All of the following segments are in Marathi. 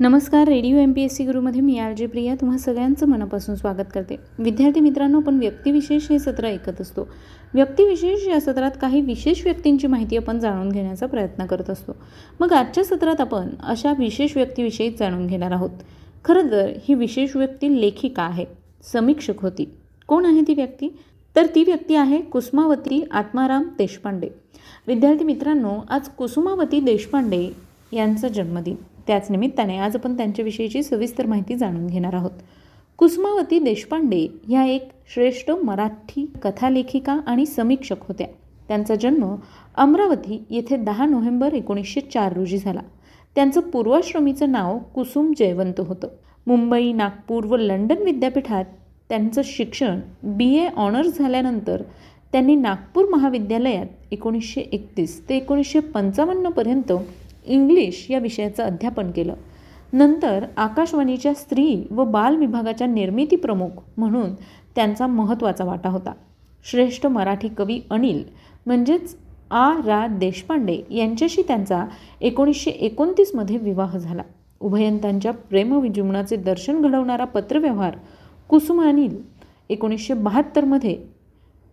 नमस्कार radio M P S C गुरुमध्ये मी आर जे प्रिया. तुम्हा सगळ्यांचं मनापासून स्वागत करते. विद्यार्थी मित्रांनो आपण व्यक्तिविशेष हे सत्र ऐकत असतो. व्यक्तिविशेष या सत्रात काही विशेष व्यक्तींची माहिती आपण जाणून घेण्याचा प्रयत्न करत असतो. मग आजच्या सत्रात आपण अशा विशेष व्यक्तीविषयी जाणून घेणार आहोत. खरं तर ही विशेष व्यक्ती लेखिका आहे. समीक्षक होती. कोण आहे ती व्यक्ती? तर ती व्यक्ती आहे कुसुमावती आत्माराम देशपांडे. विद्यार्थी मित्रांनो आज कुसुमावती देशपांडे यांचा जन्मदिन. त्याच निमित्ताने आज आपण त्यांच्याविषयीची सविस्तर माहिती जाणून घेणार आहोत. कुसुमावती देशपांडे ह्या एक श्रेष्ठ मराठी कथालेखिका आणि समीक्षक होत्या. त्यांचा जन्म अमरावती येथे दहा नोव्हेंबर एकोणीसशे चार रोजी झाला. त्यांचं पूर्वाश्रमीचं नाव कुसुम जयवंत होतं. मुंबई नागपूर व लंडन विद्यापीठात त्यांचं शिक्षण बी ए ऑनर्स झाल्यानंतर त्यांनी नागपूर महाविद्यालयात एकोणीसशे एकतीस ते एकोणीसशे पंचावन्नपर्यंत इंग्लिश या विषयाचं अध्यापन केलं. नंतर आकाशवाणीच्या स्त्री व बाल विभागाच्या निर्मिती प्रमुख म्हणून त्यांचा महत्त्वाचा वाटा होता. श्रेष्ठ मराठी कवी अनिल म्हणजेच आ. रा. देशपांडे यांच्याशी त्यांचा एकोणीसशे एकोणतीसमध्ये विवाह झाला. उभयंतांच्या प्रेमविजुमणाचे दर्शन घडवणारा पत्रव्यवहार कुसुम अनिल एकोणीसशे बहात्तरमध्ये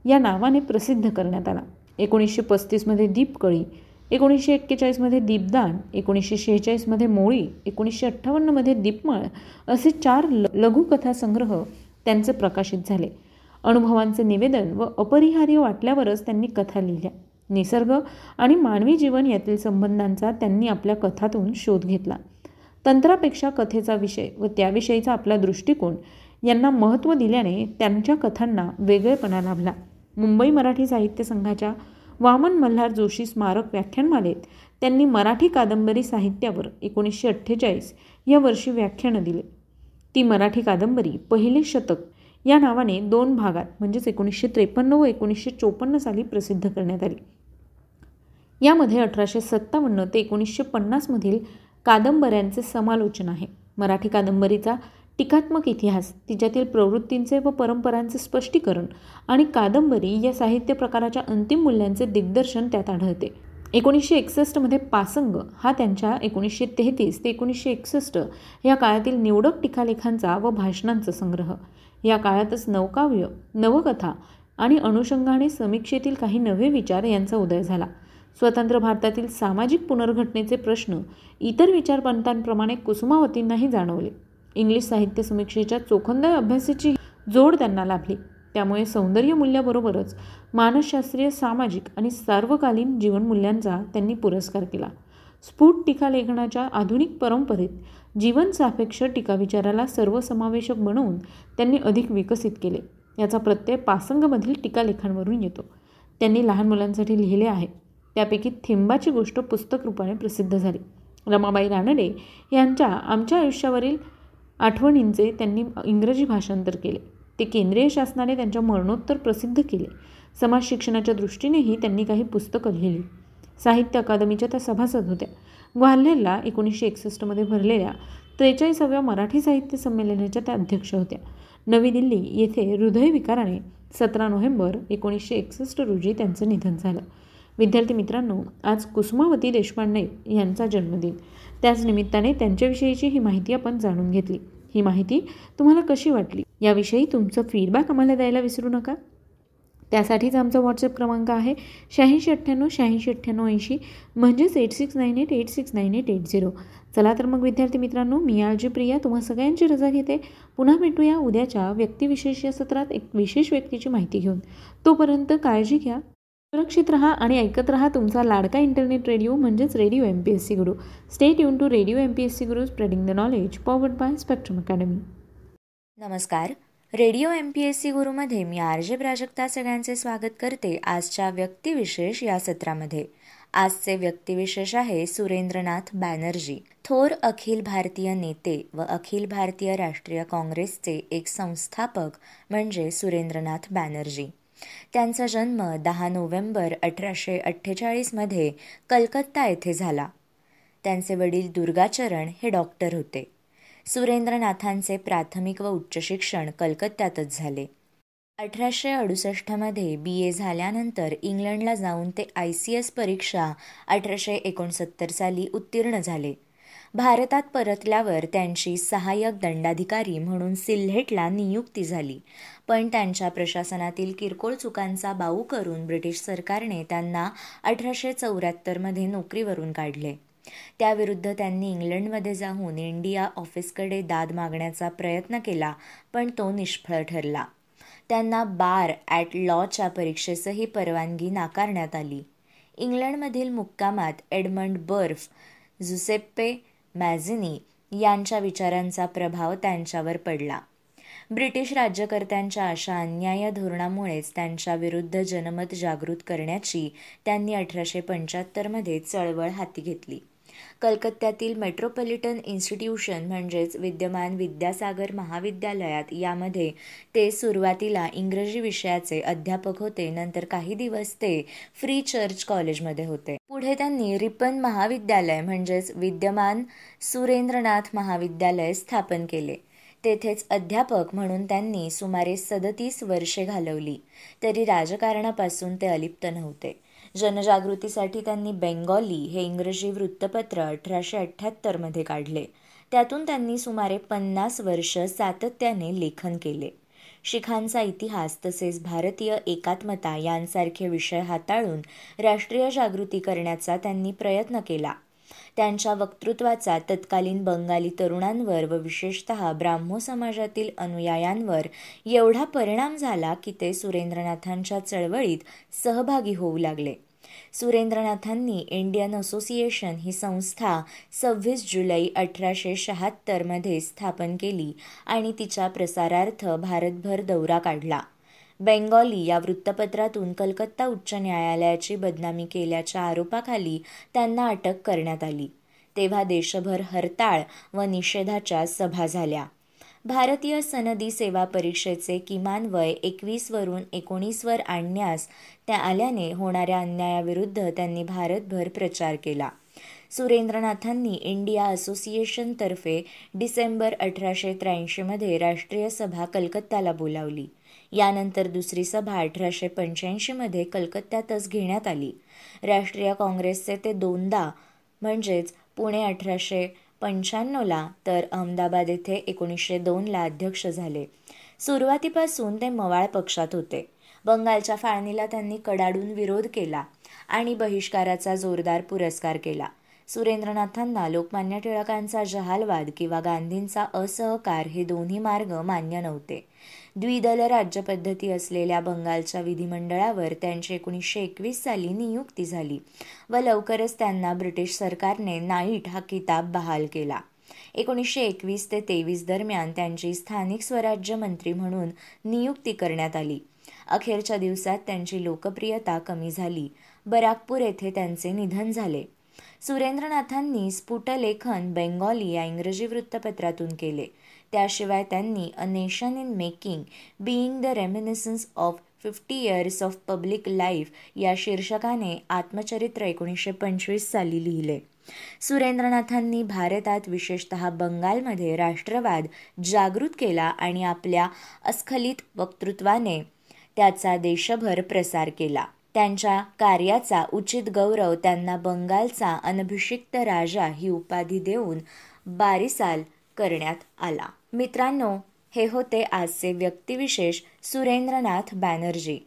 या नावाने प्रसिद्ध करण्यात आला. एकोणीसशे पस्तीसमध्ये दीपकळी एकोणीसशे एक्केचाळीसमध्ये दीपदान एकोणीसशे शेहेचाळीसमध्ये मोळी एकोणीसशे अठ्ठावन्नमध्ये दीपमळ असे चार ल लघुकथा संग्रह त्यांचे प्रकाशित झाले. अनुभवांचे निवेदन व अपरिहार्य वाटल्यावरच त्यांनी कथा लिहिल्या. निसर्ग आणि मानवी जीवन यातील संबंधांचा त्यांनी आपल्या कथातून शोध घेतला. तंत्रापेक्षा कथेचा विषय व त्याविषयीचा आपला दृष्टिकोन यांना महत्त्व दिल्याने त्यांच्या कथांना वेगळेपणा लाभला. मुंबई मराठी साहित्य संघाच्या वामन मल्हार जोशी स्मारक व्याख्यानमालेत. त्यांनी मराठी कादंबरी साहित्यावर एकोणीसशे अठ्ठेचाळीस या वर्षी व्याख्यानं दिले. ती मराठी कादंबरी पहिले शतक या नावाने दोन भागात म्हणजेच एकोणीसशे त्रेपन्न व एकोणीसशे चोपन्न साली प्रसिद्ध करण्यात आली. यामध्ये अठराशे सत्तावन्न ते एकोणीसशे पन्नासमधील कादंबऱ्यांचे समालोचन आहे. मराठी कादंबरीचा टीकात्मक इतिहास तिच्यातील प्रवृत्तींचे व परंपरांचे स्पष्टीकरण आणि कादंबरी या साहित्य प्रकाराच्या अंतिम मूल्यांचे दिग्दर्शन त्यात आढळते. एकोणीसशे एकसष्टमध्ये पासंग हा त्यांच्या एकोणीसशे तेहतीस ते एकोणीसशे एकसष्ट या काळातील निवडक टीकालेखांचा व भाषणांचा संग्रह. या काळातच नवकाव्य नवकथा आणि अनुषंगाने समीक्षेतील काही नवे विचार यांचा उदय झाला. स्वतंत्र भारतातील सामाजिक पुनर्घटनेचे प्रश्न इतर विचारपंतांप्रमाणे कुसुमावतींनाही जाणवले. इंग्लिश साहित्य समीक्षेच्या चोखंदळ अभ्यासाची जोड त्यांना लाभली. त्यामुळे सौंदर्य मूल्याबरोबरच मानसशास्त्रीय सामाजिक आणि सार्वकालीन जीवनमूल्यांचा त्यांनी पुरस्कार केला. स्फुट टीकालेखनाच्या आधुनिक परंपरेत जीवनसापेक्ष टीकाविचाराला सर्वसमावेशक बनवून त्यांनी अधिक विकसित केले. याचा प्रत्यय पासंगमधील टीकालेखांवरून येतो. त्यांनी लहान मुलांसाठी लिहिले आहे. त्यापैकी थेंबाची गोष्ट पुस्तक रूपाने प्रसिद्ध झाली. रमाबाई रानडे यांच्या आमच्या आयुष्यावरील आठवणींचे त्यांनी इंग्रजी भाषांतर केले. ते केंद्रीय शासनाने त्यांच्या मरणोत्तर प्रसिद्ध केले. समाज शिक्षणाच्या दृष्टीनेही त्यांनी काही पुस्तकं लिहिली. साहित्य अकादमीच्या त्या सभासद होत्या. ग्वाल्हेरला एकोणीसशे एकसष्टमध्ये भरलेल्या त्रेचाळीसाव्या मराठी साहित्य संमेलनाच्या त्या अध्यक्ष होत्या. नवी दिल्ली येथे हृदयविकाराने सतरा नोव्हेंबर एकोणीसशे एकसष्ट रोजी त्यांचं निधन झालं. विद्यार्थी मित्रांनो आज कुसुमावती देशपांडे यांचा जन्मदिन. त्याच निमित्ताने त्यांच्याविषयीची ही माहिती आपण जाणून घेतली. ही माहिती तुम्हाला कशी वाटली? याविषयी तुमचं फीडबॅक आम्हाला द्यायला विसरू नका. त्यासाठीच आमचा व्हॉट्सअप क्रमांक आहे शहाऐंशी अठ्ठ्याण्णव शहाऐंशी अठ्ठ्याण्णव ऐंशी म्हणजेच eight six nine eight eight six nine eight eight zero चला तर मग विद्यार्थी मित्रांनो मी आळजी प्रिया तुम्हा सगळ्यांची रजा घेते. पुन्हा भेटूया उद्याच्या व्यक्तिविशेष या सत्रात एक विशेष व्यक्तीची माहिती घेऊन. तोपर्यंत काळजी घ्या. सुरक्षित रहा आणि ऐकत रहा तुमचा लाडका इंटरनेट रेडिओ म्हणजेच radio M P S C Guru stay युन to radio M P S C Guru spreading the knowledge powered by Spectrum Academy नमस्कार. Radio M P S C गुरुमध्ये मी आर जे प्राजक्ता सगळ्यांचे स्वागत करते आजच्या व्यक्तिविशेष या सत्रामध्ये. आजचे व्यक्तिविशेष आहे सुरेंद्रनाथ बॅनर्जी थोर अखिल भारतीय नेते व अखिल भारतीय राष्ट्रीय काँग्रेसचे एक संस्थापक म्हणजे सुरेंद्रनाथ बॅनर्जी. त्यांचा जन्म दहा नोव्हेंबर अठराशे अठ्ठेचाळीसमध्ये कलकत्ता येथे झाला. त्यांचे वडील दुर्गाचरण हे डॉक्टर होते. सुरेंद्रनाथांचे प्राथमिक व उच्च शिक्षण कलकत्त्यातच झाले. अठराशे अडुसष्टमध्ये बी ए झाल्यानंतर इंग्लंडला जाऊन ते आय सी एस परीक्षा अठराशे एकोणसत्तर साली उत्तीर्ण झाले. भारतात परतल्यावर त्यांची सहाय्यक दंडाधिकारी म्हणून सिल्हेटला नियुक्ती झाली. पण त्यांच्या प्रशासनातील किरकोळ चुकांचा बाऊ करून ब्रिटिश सरकारने त्यांना अठराशे चौऱ्याहत्तरमध्ये नोकरीवरून काढले. त्याविरुद्ध त्यांनी इंग्लंडमध्ये जाऊन इंडिया ऑफिसकडे दाद मागण्याचा प्रयत्न केला पण तो निष्फळ ठरला. त्यांना बार ॲट लॉच्या परीक्षेसही परवानगी नाकारण्यात आली. इंग्लंडमधील मुक्कामात एडमंड बर्फ झुसेप्पे मॅझिनी यांच्या विचारांचा प्रभाव त्यांच्यावर पडला. ब्रिटिश राज्यकर्त्यांच्या अशा अन्याय धोरणामुळेच त्यांच्या विरुद्ध जनमत जागृत करण्याची त्यांनी अठराशे पंच्याहत्तरमध्ये चळवळ हाती घेतली. कलकत्त्यातील मेट्रोपॉलिटन इन्स्टिट्यूशन म्हणजेच विद्यमान विद्यासागर महाविद्यालयात यामध्ये ते सुरुवातीला इंग्रजी विषयाचे अध्यापक होते नंतर काही दिवस ते फ्री चर्च कॉलेजमध्ये होते. पुढे त्यांनी रिपन महाविद्यालय म्हणजेच विद्यमान सुरेंद्रनाथ महाविद्यालय स्थापन केले. तेथेच अध्यापक म्हणून त्यांनी सुमारे सदतीस वर्षे घालवली. तरी राजकारणापासून ते अलिप्त नव्हते. जनजागृतीसाठी त्यांनी बेंगॉली हे इंग्रजी वृत्तपत्र अठराशे अठ्ठ्याहत्तरमध्ये काढले. त्यातून त्यांनी सुमारे पन्नास वर्ष सातत्याने लेखन केले. शिखांचा इतिहास तसेच भारतीय एकात्मता यांसारखे विषय हाताळून राष्ट्रीय जागृती करण्याचा त्यांनी प्रयत्न केला. त्यांच्या वक्तृत्वाचा तत्कालीन बंगाली तरुणांवर व विशेषत ब्राह्मो समाजातील अनुयायांवर एवढा परिणाम झाला की ते सुरेंद्रनाथांच्या चळवळीत सहभागी होऊ लागले. सुरेंद्रनाथांनी इंडियन असोसिएशन ही संस्था सव्वीस जुलै अठराशे शहात्तरमध्ये स्थापन केली आणि तिच्या प्रसारार्थ भारतभर दौरा काढला. बेंगॉली या वृत्तपत्रातून कलकत्ता उच्च न्यायालयाची बदनामी केल्याच्या आरोपाखाली त्यांना अटक करण्यात आली. तेव्हा देशभर हरताळ व निषेधाच्या सभा झाल्या. भारतीय सनदी सेवा परीक्षेचे किमान वय एकवीसवरून एकोणीसवर आणण्यास त्या आल्याने होणाऱ्या अन्यायाविरुद्ध त्यांनी भारतभर प्रचार केला. सुरेंद्रनाथांनी इंडिया असोसिएशनतर्फे डिसेंबर अठराशे त्र्याऐंशीमध्ये राष्ट्रीय सभा कलकत्त्याला बोलावली. यानंतर दुसरी सभा अठराशे पंच्याऐंशीमध्ये कलकत्त्यातच घेण्यात आली. राष्ट्रीय काँग्रेसचे ते दोनदा म्हणजेच पुणे अठराशे पंच्याण्णवला तर अहमदाबाद येथे एकोणीसशे दोनला अध्यक्ष झाले. सुरुवातीपासून ते मवाळ पक्षात होते. बंगालच्या फाळणीला त्यांनी कडाडून विरोध केला आणि बहिष्काराचा जोरदार पुरस्कार केला. सुरेंद्रनाथांना लोकमान्य टिळकांचा जहालवाद किंवा गांधींचा असहकार हे दोन्ही मार्ग मान्य नव्हते. द्विदल राज्यपद्धती असलेल्या बंगालच्या विधिमंडळावर त्यांची एकोणीसशे एकवीस साली नियुक्ती झाली व लवकरच त्यांना ब्रिटिश सरकारने नाईट हा किताब बहाल केला. एकोणीसशे एकवीस ते तेवीस दरम्यान त्यांची स्थानिक स्वराज्य मंत्री म्हणून नियुक्ती करण्यात आली. अखेरच्या दिवसात त्यांची लोकप्रियता कमी झाली. बराकपूर येथे त्यांचे निधन झाले. सुरेंद्रनाथांनी स्फुटलेखन बेंगॉली या इंग्रजी वृत्तपत्रातून केले. त्याशिवाय त्यांनी a nation in making being the reminiscences of fifty years of public life या शीर्षकाने आत्मचरित्र एकोणीसशे पंचवीस साली लिहिले. सुरेंद्रनाथांनी भारतात विशेषत बंगालमध्ये राष्ट्रवाद जागृत केला आणि आपल्या अस्खलित वक्तृत्वाने त्याचा देशभर प्रसार केला. त्यांच्या कार्याचा उचित गौरव त्यांना बंगालचा अनभिषिक्त राजा ही उपाधी देऊन बारिसाल करण्यात आला. मित्रांनो हे होते आजचे व्यक्तिविशेष सुरेंद्रनाथ बॅनर्जी.